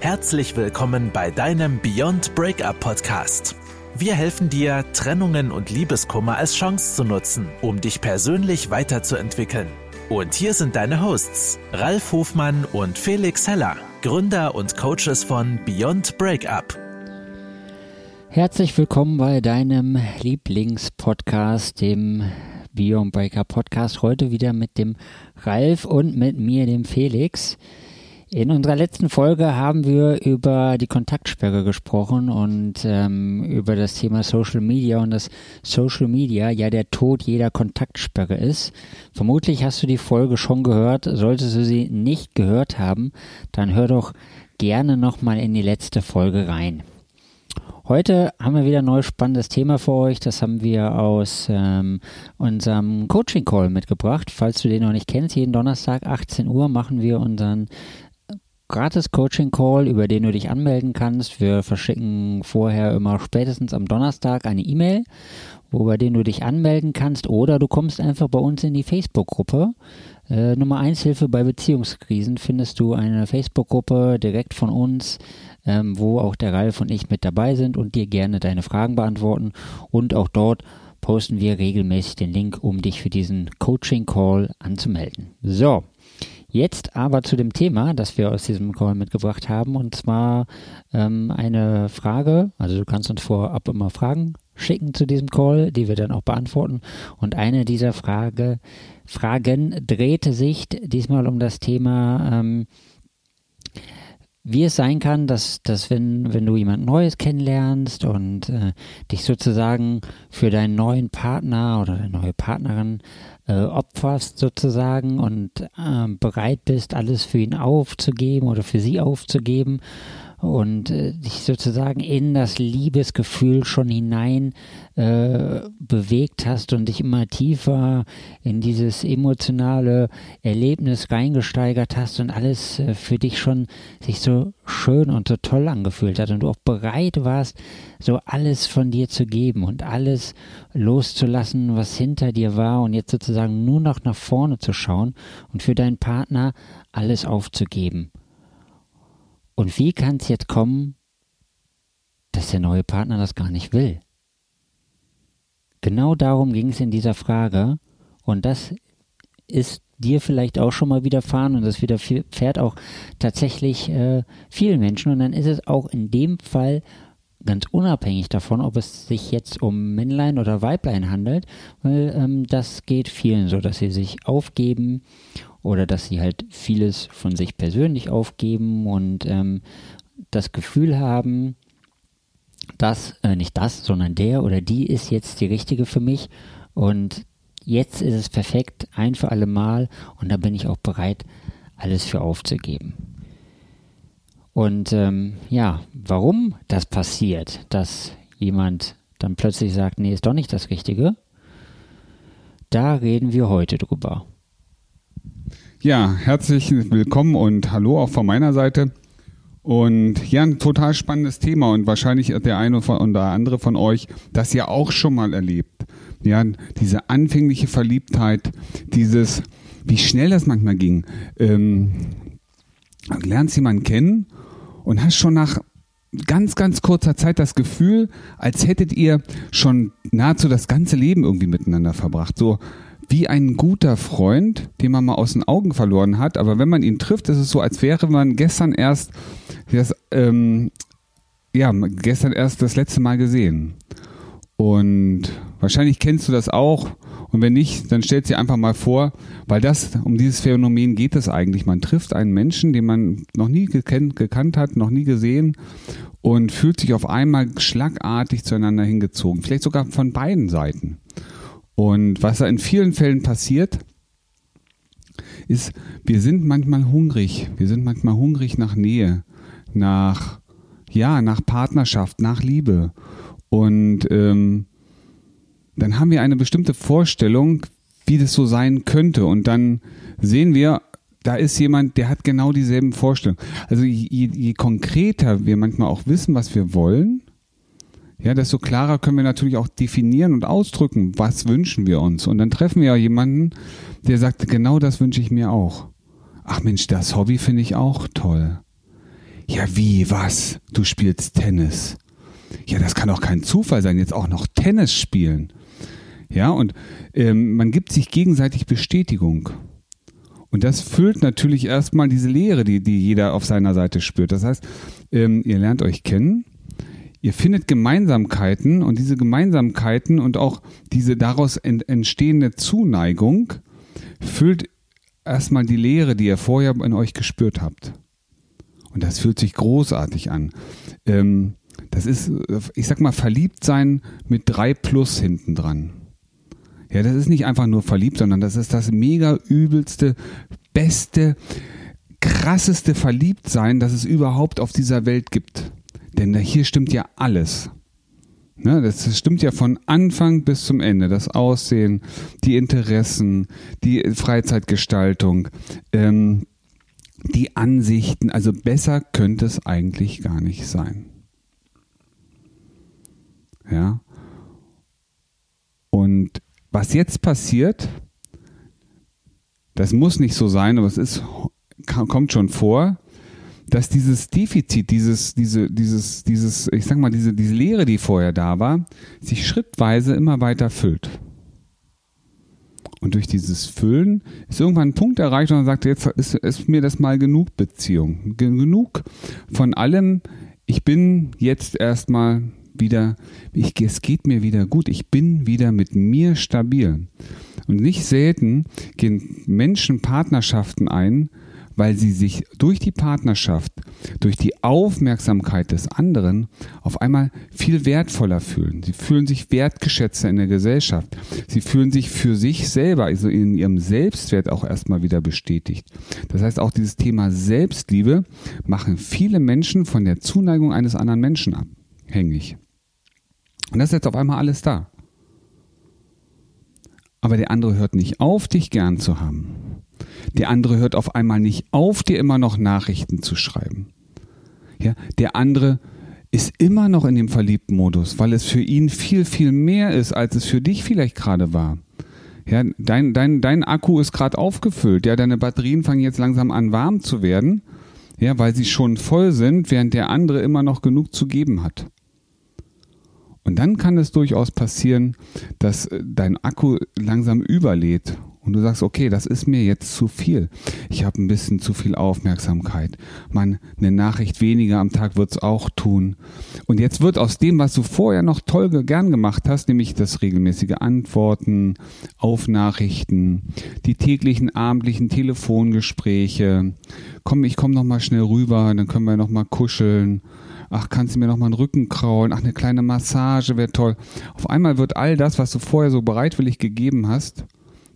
Herzlich willkommen bei deinem Beyond Breakup Podcast. Wir helfen dir, Trennungen und Liebeskummer als Chance zu nutzen, um dich persönlich weiterzuentwickeln. Und hier sind deine Hosts, Ralf Hofmann und Felix Heller, Gründer und Coaches von Beyond Breakup. Herzlich willkommen bei deinem Lieblingspodcast, dem Beyond Breakup Podcast. Heute wieder mit dem Ralf und mit mir, dem Felix. In unserer letzten Folge haben wir über die Kontaktsperre gesprochen und ähm, über das Thema Social Media und dass Social Media ja der Tod jeder Kontaktsperre ist. Vermutlich hast du die Folge schon gehört. Solltest du sie nicht gehört haben, dann hör doch gerne nochmal in die letzte Folge rein. Heute haben wir wieder ein neues spannendes Thema für euch. Das haben wir aus ähm, unserem Coaching Call mitgebracht. Falls du den noch nicht kennst, jeden Donnerstag 18 Uhr machen wir unseren gratis Coaching Call, über den du dich anmelden kannst. Wir verschicken vorher immer spätestens am Donnerstag eine E-Mail, wo bei denen du dich anmelden kannst oder du kommst einfach bei uns in die Facebook-Gruppe. Äh, Nummer 1 Hilfe bei Beziehungskrisen findest du eine Facebook-Gruppe direkt von uns, ähm, wo auch der Ralf und ich mit dabei sind und dir gerne deine Fragen beantworten. Und auch dort posten wir regelmäßig den Link, um dich für diesen Coaching Call anzumelden. So, Jetzt aber zu dem Thema, das wir aus diesem Call mitgebracht haben, und zwar ähm, eine Frage, also du kannst uns vorab immer Fragen schicken zu diesem Call, die wir dann auch beantworten. Und eine dieser Frage, Fragen drehte sich diesmal um das Thema, ähm, wie es sein kann, dass, dass wenn, wenn du jemand Neues kennenlernst und äh, dich sozusagen für deinen neuen Partner oder deine neue Partnerin äh, opferst sozusagen und äh, bereit bist, alles für ihn aufzugeben oder für sie aufzugeben und äh, dich sozusagen in das Liebesgefühl schon hinein äh, bewegt hast und dich immer tiefer in dieses emotionale Erlebnis reingesteigert hast und alles äh, für dich schon sich so schön und so toll angefühlt hat und du auch bereit warst, so alles von dir zu geben und alles loszulassen, was hinter dir war und jetzt sozusagen nur noch nach vorne zu schauen und für deinen Partner alles aufzugeben. Und wie kann es jetzt kommen, dass der neue Partner das gar nicht will? Genau darum ging es in dieser Frage. Und das ist dir vielleicht auch schon mal widerfahren. Und das widerfährt auch tatsächlich äh, vielen Menschen. Und dann ist es auch in dem Fall ganz unabhängig davon, ob es sich jetzt um Männlein oder Weiblein handelt, weil ähm, das geht vielen so, dass sie sich aufgeben oder dass sie halt vieles von sich persönlich aufgeben und ähm, das Gefühl haben, dass, äh, nicht das, sondern der oder die ist jetzt die richtige für mich und jetzt ist es perfekt, ein für alle Mal und da bin ich auch bereit, alles für aufzugeben. Und ähm, ja, warum das passiert, dass jemand dann plötzlich sagt, nee, ist doch nicht das Richtige, da reden wir heute drüber. Ja, herzlich willkommen und hallo auch von meiner Seite. Und ja, ein total spannendes Thema und wahrscheinlich der eine oder der andere von euch das ja auch schon mal erlebt. Ja, diese anfängliche Verliebtheit, dieses, wie schnell das manchmal ging. Ähm, lernst jemanden kennen und hast schon nach ganz, ganz kurzer Zeit das Gefühl, als hättet ihr schon nahezu das ganze Leben irgendwie miteinander verbracht. So, wie ein guter Freund, den man mal aus den Augen verloren hat. Aber wenn man ihn trifft, ist es so, als wäre man gestern erst das, ähm, ja, gestern erst das letzte Mal gesehen. Und wahrscheinlich kennst du das auch. Und wenn nicht, dann stellt sie einfach mal vor, weil das, um dieses Phänomen geht es eigentlich. Man trifft einen Menschen, den man noch nie gekannt, gekannt hat, noch nie gesehen und fühlt sich auf einmal schlagartig zueinander hingezogen. Vielleicht sogar von beiden Seiten. Und was da in vielen Fällen passiert, ist, wir sind manchmal hungrig. Wir sind manchmal hungrig nach Nähe, nach, ja, nach Partnerschaft, nach Liebe. Und ähm, dann haben wir eine bestimmte Vorstellung, wie das so sein könnte. Und dann sehen wir, da ist jemand, der hat genau dieselben Vorstellungen. Also je, je konkreter wir manchmal auch wissen, was wir wollen, ja, desto klarer können wir natürlich auch definieren und ausdrücken, was wünschen wir uns. Und dann treffen wir ja jemanden, der sagt, genau das wünsche ich mir auch. Ach Mensch, das Hobby finde ich auch toll. Ja, wie, was? Du spielst Tennis. Ja, das kann doch kein Zufall sein, jetzt auch noch Tennis spielen. Ja, und ähm, man gibt sich gegenseitig Bestätigung. Und das füllt natürlich erstmal diese Leere, die, die jeder auf seiner Seite spürt. Das heißt, ähm, ihr lernt euch kennen, ihr findet Gemeinsamkeiten und diese Gemeinsamkeiten und auch diese daraus ent entstehende Zuneigung füllt erstmal die Leere, die ihr vorher in euch gespürt habt. Und das fühlt sich großartig an. Ähm, das ist, ich sag mal, verliebt sein mit drei Plus hinten dran. Ja, das ist nicht einfach nur verliebt, sondern das ist das mega übelste, beste, krasseste Verliebtsein, das es überhaupt auf dieser Welt gibt. Denn hier stimmt ja alles. Ne, das stimmt ja von Anfang bis zum Ende. Das Aussehen, die Interessen, die Freizeitgestaltung, ähm, die Ansichten. Also besser könnte es eigentlich gar nicht sein. Ja. Und was jetzt passiert, das muss nicht so sein, aber es ist, kommt schon vor, dass dieses Defizit, dieses, diese, dieses, dieses, ich sag mal, diese, diese Leere, die vorher da war, sich schrittweise immer weiter füllt. Und durch dieses Füllen ist irgendwann ein Punkt erreicht und man sagt, jetzt ist, ist mir das mal genug Beziehung. Genug von allem. Ich bin jetzt erstmal wieder, ich, es geht mir wieder gut, ich bin wieder mit mir stabil. Und nicht selten gehen Menschen Partnerschaften ein, weil sie sich durch die Partnerschaft, durch die Aufmerksamkeit des anderen auf einmal viel wertvoller fühlen. Sie fühlen sich wertgeschätzter in der Gesellschaft. Sie fühlen sich für sich selber, also in ihrem Selbstwert auch erstmal wieder bestätigt. Das heißt, auch dieses Thema Selbstliebe machen viele Menschen von der Zuneigung eines anderen Menschen abhängig. Und das ist jetzt auf einmal alles da. Aber der andere hört nicht auf, dich gern zu haben. Der andere hört auf einmal nicht auf, dir immer noch Nachrichten zu schreiben. Ja, der andere ist immer noch in dem verliebten Modus, weil es für ihn viel, viel mehr ist, als es für dich vielleicht gerade war. Ja, dein, dein, dein Akku ist gerade aufgefüllt. Ja, deine Batterien fangen jetzt langsam an warm zu werden. Ja, weil sie schon voll sind, während der andere immer noch genug zu geben hat. Und dann kann es durchaus passieren, dass äh, dein Akku langsam überlädt und du sagst, okay, das ist mir jetzt zu viel. Ich habe ein bisschen zu viel Aufmerksamkeit. Man, eine Nachricht weniger am Tag wird's auch tun. Und jetzt wird aus dem, was du vorher noch toll gern gemacht hast, nämlich das regelmäßige Antworten auf Nachrichten, die täglichen abendlichen Telefongespräche, komm, ich komme noch mal schnell rüber, dann können wir noch mal kuscheln ach, kannst du mir noch mal einen Rücken kraulen, ach, eine kleine Massage wäre toll. Auf einmal wird all das, was du vorher so bereitwillig gegeben hast,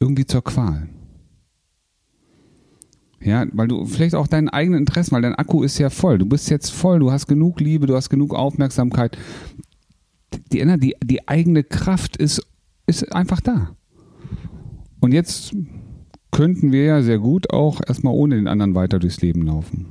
irgendwie zur Qual. Ja, weil du vielleicht auch deinen eigenen Interessen, weil dein Akku ist ja voll. Du bist jetzt voll, du hast genug Liebe, du hast genug Aufmerksamkeit. Die, die, die eigene Kraft ist, ist einfach da. Und jetzt könnten wir ja sehr gut auch erstmal ohne den anderen weiter durchs Leben laufen.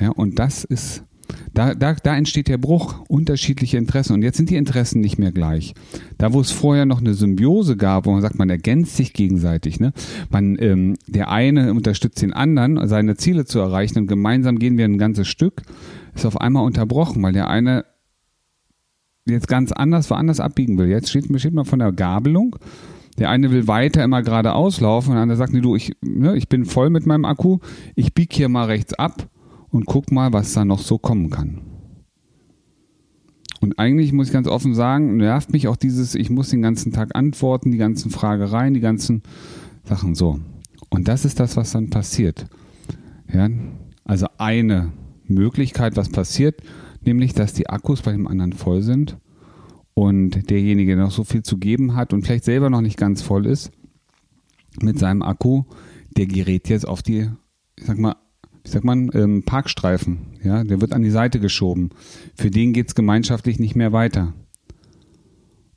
Ja, und das ist, da, da, da entsteht der Bruch, unterschiedliche Interessen. Und jetzt sind die Interessen nicht mehr gleich. Da, wo es vorher noch eine Symbiose gab, wo man sagt, man ergänzt sich gegenseitig. Ne? Man, ähm, der eine unterstützt den anderen, seine Ziele zu erreichen und gemeinsam gehen wir ein ganzes Stück, ist auf einmal unterbrochen, weil der eine jetzt ganz anders, woanders abbiegen will. Jetzt steht, steht man von der Gabelung. Der eine will weiter immer geradeaus laufen und der andere sagt, nee, du, ich, ne, ich bin voll mit meinem Akku, ich bieg hier mal rechts ab und guck mal, was da noch so kommen kann. Und eigentlich muss ich ganz offen sagen, nervt mich auch dieses, ich muss den ganzen Tag antworten, die ganzen Fragereien, die ganzen Sachen so. Und das ist das, was dann passiert. Ja, also eine Möglichkeit, was passiert, nämlich, dass die Akkus bei dem anderen voll sind und derjenige noch so viel zu geben hat und vielleicht selber noch nicht ganz voll ist mit seinem Akku, der gerät jetzt auf die, ich sag mal, wie sagt man, ähm, Parkstreifen. Ja, der wird an die Seite geschoben. Für den geht's gemeinschaftlich nicht mehr weiter.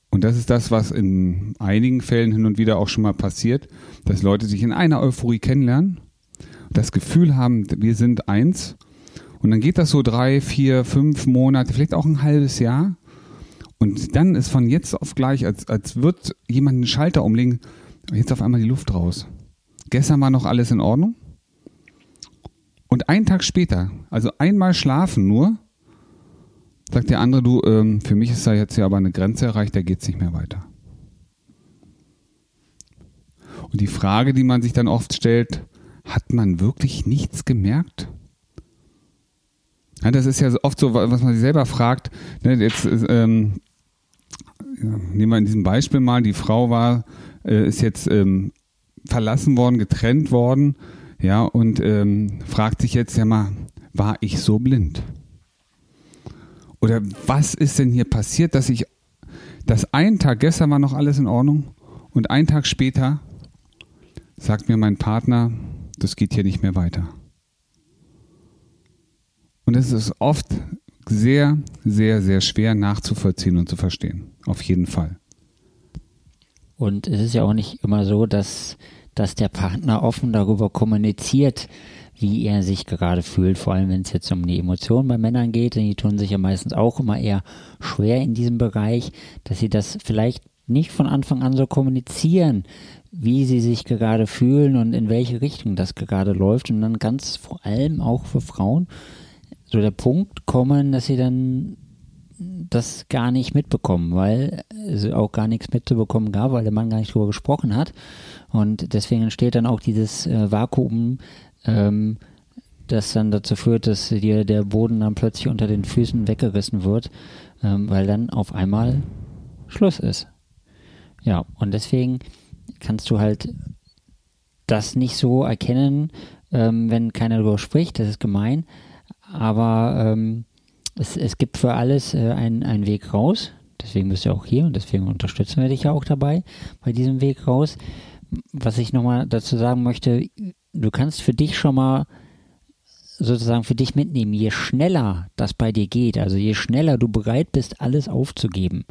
Und das ist das, was in einigen Fällen hin und wieder auch schon mal passiert, dass Leute sich in einer Euphorie kennenlernen, das Gefühl haben, wir sind eins. Und dann geht das so drei, vier, fünf Monate, vielleicht auch ein halbes Jahr. Und dann ist von jetzt auf gleich, als, als wird jemand einen Schalter umlegen, jetzt auf einmal die Luft raus. Gestern war noch alles in Ordnung. Und einen Tag später, also einmal schlafen nur, sagt der andere, du, ähm, für mich ist da jetzt ja aber eine Grenze erreicht, da geht es nicht mehr weiter. Und die Frage, die man sich dann oft stellt, hat man wirklich nichts gemerkt? Ja, das ist ja oft so, was man sich selber fragt. Ne, jetzt ähm, nehmen wir in diesem Beispiel mal, die Frau war, äh, ist jetzt ähm, verlassen worden, getrennt worden, ja, und ähm, fragt sich jetzt ja mal, war ich so blind? Oder was ist denn hier passiert, dass ich, dass ein Tag, gestern war noch alles in Ordnung und ein Tag später sagt mir mein Partner, das geht hier nicht mehr weiter. Und es ist oft sehr, sehr, sehr schwer nachzuvollziehen und zu verstehen. Auf jeden Fall. Und es ist ja auch nicht immer so, dass, dass der Partner offen darüber kommuniziert, wie er sich gerade fühlt, vor allem wenn es jetzt um die Emotionen bei Männern geht, denn die tun sich ja meistens auch immer eher schwer in diesem Bereich, dass sie das vielleicht nicht von Anfang an so kommunizieren, wie sie sich gerade fühlen und in welche Richtung das gerade läuft. Und dann ganz vor allem auch für Frauen so der Punkt kommen, dass sie dann das gar nicht mitbekommen, weil es auch gar nichts mitzubekommen gab, weil der Mann gar nicht drüber gesprochen hat. Und deswegen entsteht dann auch dieses äh, Vakuum, ähm, das dann dazu führt, dass dir der Boden dann plötzlich unter den Füßen weggerissen wird, ähm, weil dann auf einmal Schluss ist. Ja, und deswegen kannst du halt das nicht so erkennen, ähm, wenn keiner darüber spricht, das ist gemein, aber ähm, es, es gibt für alles äh, einen, einen Weg raus. Deswegen bist du auch hier und deswegen unterstützen wir dich ja auch dabei, bei diesem Weg raus. Was ich nochmal dazu sagen möchte, du kannst für dich schon mal sozusagen für dich mitnehmen, je schneller das bei dir geht, also je schneller du bereit bist, alles aufzugeben,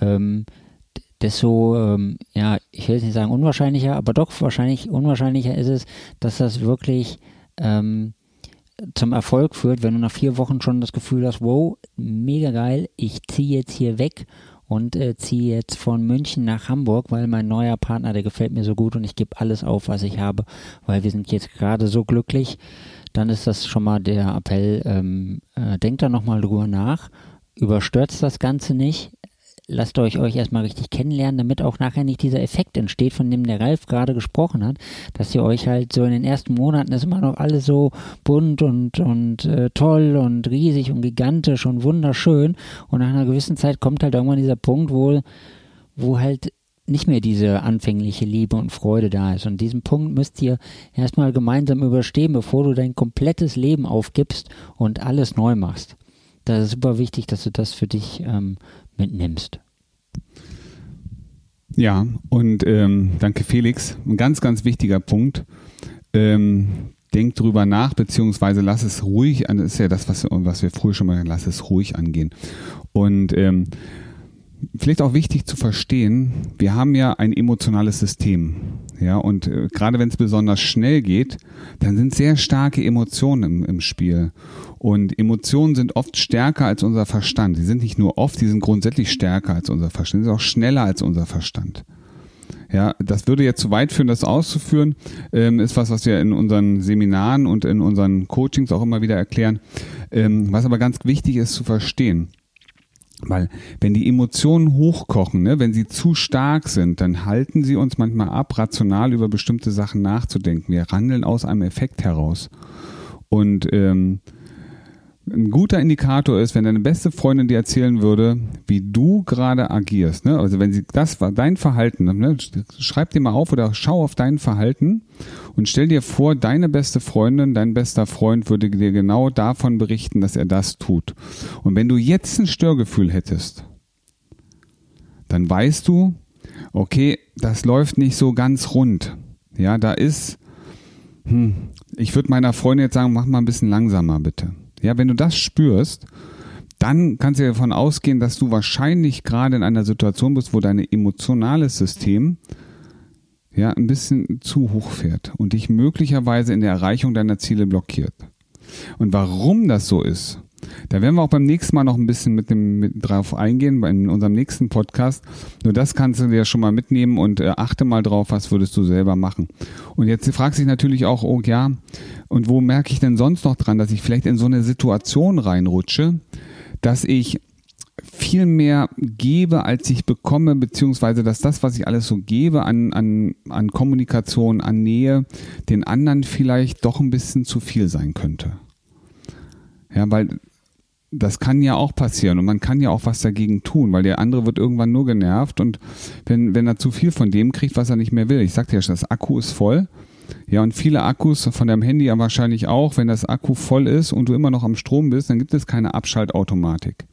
ähm, desto, ähm, ja, ich will jetzt nicht sagen unwahrscheinlicher, aber doch wahrscheinlich unwahrscheinlicher ist es, dass das wirklich ähm, zum Erfolg führt, wenn du nach vier Wochen schon das Gefühl hast, wow, mega geil, ich ziehe jetzt hier weg und äh, ziehe jetzt von München nach Hamburg, weil mein neuer Partner, der gefällt mir so gut und ich gebe alles auf, was ich habe, weil wir sind jetzt gerade so glücklich, dann ist das schon mal der Appell, ähm, äh, denkt da nochmal drüber nach, überstürzt das Ganze nicht, lasst euch euch erstmal richtig kennenlernen, damit auch nachher nicht dieser Effekt entsteht, von dem der Ralf gerade gesprochen hat, dass ihr euch halt so in den ersten Monaten ist immer noch alles so bunt und, und äh, toll und riesig und gigantisch und wunderschön und nach einer gewissen Zeit kommt halt irgendwann dieser Punkt, wo, wo halt nicht mehr diese anfängliche Liebe und Freude da ist. Und diesen Punkt müsst ihr erstmal gemeinsam überstehen, bevor du dein komplettes Leben aufgibst und alles neu machst. Das ist super wichtig, dass du das für dich ähm, mitnimmst. Ja, und ähm, danke Felix. Ein ganz, ganz wichtiger Punkt. Ähm, denk drüber nach, beziehungsweise lass es ruhig an, das ist ja das, was, was wir früher schon mal, lass es ruhig angehen. Und ähm, vielleicht auch wichtig zu verstehen, wir haben ja ein emotionales System. Ja, und äh, gerade wenn es besonders schnell geht, dann sind sehr starke Emotionen im, im Spiel. Und Emotionen sind oft stärker als unser Verstand. Die sind nicht nur oft, die sind grundsätzlich stärker als unser Verstand. Die sind auch schneller als unser Verstand. Ja, das würde jetzt zu weit führen, das auszuführen. Ähm, ist was, was wir in unseren Seminaren und in unseren Coachings auch immer wieder erklären. Ähm, was aber ganz wichtig ist zu verstehen. Weil wenn die Emotionen hochkochen, ne, wenn sie zu stark sind, dann halten sie uns manchmal ab, rational über bestimmte Sachen nachzudenken. Wir handeln aus einem Effekt heraus. Und ähm, ein guter Indikator ist, wenn deine beste Freundin dir erzählen würde, wie du gerade agierst. Ne? Also wenn sie das war dein Verhalten, ne? schreib dir mal auf oder schau auf dein Verhalten und stell dir vor, deine beste Freundin, dein bester Freund würde dir genau davon berichten, dass er das tut. Und wenn du jetzt ein Störgefühl hättest, dann weißt du, okay, das läuft nicht so ganz rund. Ja, da ist, hm, ich würde meiner Freundin jetzt sagen, mach mal ein bisschen langsamer bitte. Ja, wenn du das spürst, dann kannst du davon ausgehen, dass du wahrscheinlich gerade in einer Situation bist, wo dein emotionales System ja ein bisschen zu hoch fährt und dich möglicherweise in der Erreichung deiner Ziele blockiert. Und warum das so ist, da werden wir auch beim nächsten Mal noch ein bisschen mit dem mit drauf eingehen, in unserem nächsten Podcast. Nur das kannst du dir schon mal mitnehmen und äh, achte mal drauf, was würdest du selber machen. Und jetzt fragt sich natürlich auch, oh ja, Und wo merke ich denn sonst noch dran, dass ich vielleicht in so eine Situation reinrutsche, dass ich viel mehr gebe, als ich bekomme, beziehungsweise dass das, was ich alles so gebe an, an, an Kommunikation, an Nähe, den anderen vielleicht doch ein bisschen zu viel sein könnte. Ja, weil das kann ja auch passieren und man kann ja auch was dagegen tun, weil der andere wird irgendwann nur genervt und wenn, wenn er zu viel von dem kriegt, was er nicht mehr will. Ich sagte ja schon, das Akku ist voll. Ja, und viele Akkus von deinem Handy ja wahrscheinlich auch, wenn das Akku voll ist und du immer noch am Strom bist, dann gibt es keine Abschaltautomatik.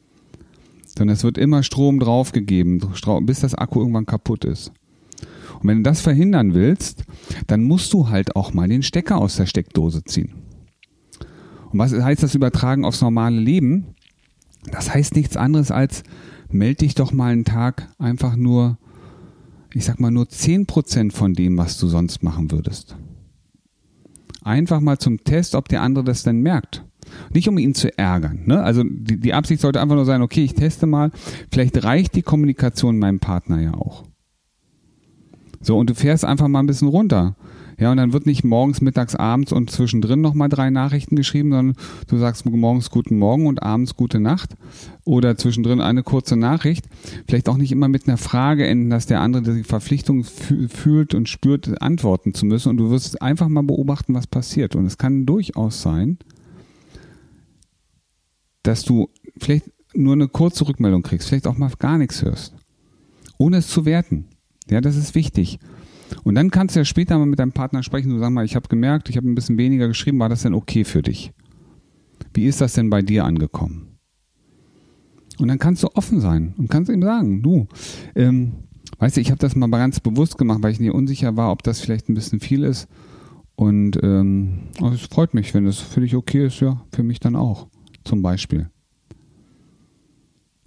Sondern es wird immer Strom draufgegeben, bis das Akku irgendwann kaputt ist. Und wenn du das verhindern willst, dann musst du halt auch mal den Stecker aus der Steckdose ziehen. Und was heißt das übertragen aufs normale Leben? Das heißt nichts anderes als, melde dich doch mal einen Tag einfach nur, ich sag mal nur 10% von dem, was du sonst machen würdest. Einfach mal zum Test, ob der andere das denn merkt. Nicht um ihn zu ärgern. Ne? Also die, die Absicht sollte einfach nur sein, okay, ich teste mal, vielleicht reicht die Kommunikation meinem Partner ja auch. So, und du fährst einfach mal ein bisschen runter. Ja, und dann wird nicht morgens, mittags, abends und zwischendrin nochmal drei Nachrichten geschrieben, sondern du sagst morgens guten Morgen und abends gute Nacht oder zwischendrin eine kurze Nachricht. Vielleicht auch nicht immer mit einer Frage enden, dass der andere die Verpflichtung fühlt und spürt, antworten zu müssen. Und du wirst einfach mal beobachten, was passiert. Und es kann durchaus sein, dass du vielleicht nur eine kurze Rückmeldung kriegst, vielleicht auch mal gar nichts hörst, ohne es zu werten. Ja, das ist wichtig. Und dann kannst du ja später mal mit deinem Partner sprechen. Du sag mal, ich habe gemerkt, ich habe ein bisschen weniger geschrieben. War das denn okay für dich? Wie ist das denn bei dir angekommen? Und dann kannst du offen sein und kannst ihm sagen, du, ähm, weißt du, ich habe das mal ganz bewusst gemacht, weil ich mir unsicher war, ob das vielleicht ein bisschen viel ist. Und ähm, oh, es freut mich, wenn es für dich okay ist, ja, für mich dann auch, zum Beispiel.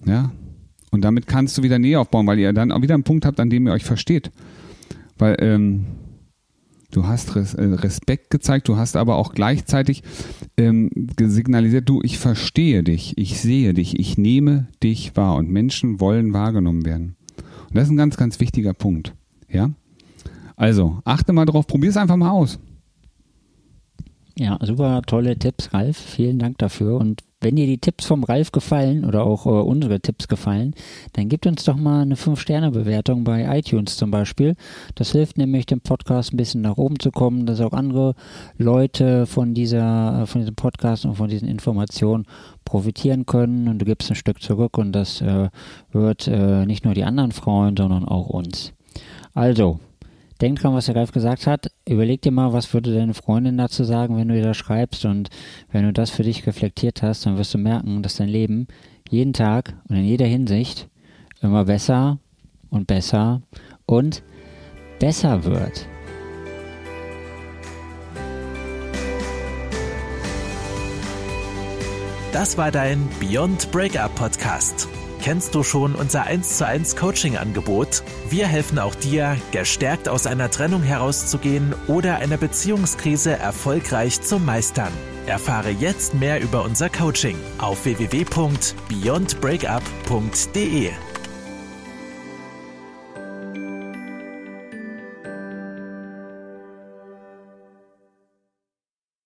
Ja, und damit kannst du wieder Nähe aufbauen, weil ihr dann auch wieder einen Punkt habt, an dem ihr euch versteht. Weil ähm, du hast Res äh, Respekt gezeigt, du hast aber auch gleichzeitig ähm, signalisiert, du, ich verstehe dich, ich sehe dich, ich nehme dich wahr und Menschen wollen wahrgenommen werden. Und das ist ein ganz, ganz wichtiger Punkt. Ja? Also, achte mal drauf, probier es einfach mal aus. Ja, super tolle Tipps, Ralf. Vielen Dank dafür. Und wenn dir die Tipps vom Ralf gefallen oder auch äh, unsere Tipps gefallen, dann gib uns doch mal eine 5-Sterne-Bewertung bei iTunes zum Beispiel. Das hilft nämlich dem Podcast ein bisschen nach oben zu kommen, dass auch andere Leute von dieser, äh, von diesem Podcast und von diesen Informationen profitieren können und du gibst ein Stück zurück und das äh, wird äh, nicht nur die anderen freuen, sondern auch uns. Also, denk dran, was der Ralf gesagt hat. Überleg dir mal, was würde deine Freundin dazu sagen, wenn du ihr das schreibst. Und wenn du das für dich reflektiert hast, dann wirst du merken, dass dein Leben jeden Tag und in jeder Hinsicht immer besser und besser und besser wird. Das war dein Beyond Breakup Podcast. Kennst du schon unser 1 zu 1 Coaching Angebot? Wir helfen auch dir, gestärkt aus einer Trennung herauszugehen oder eine Beziehungskrise erfolgreich zu meistern. Erfahre jetzt mehr über unser Coaching auf www.beyondbreakup.de.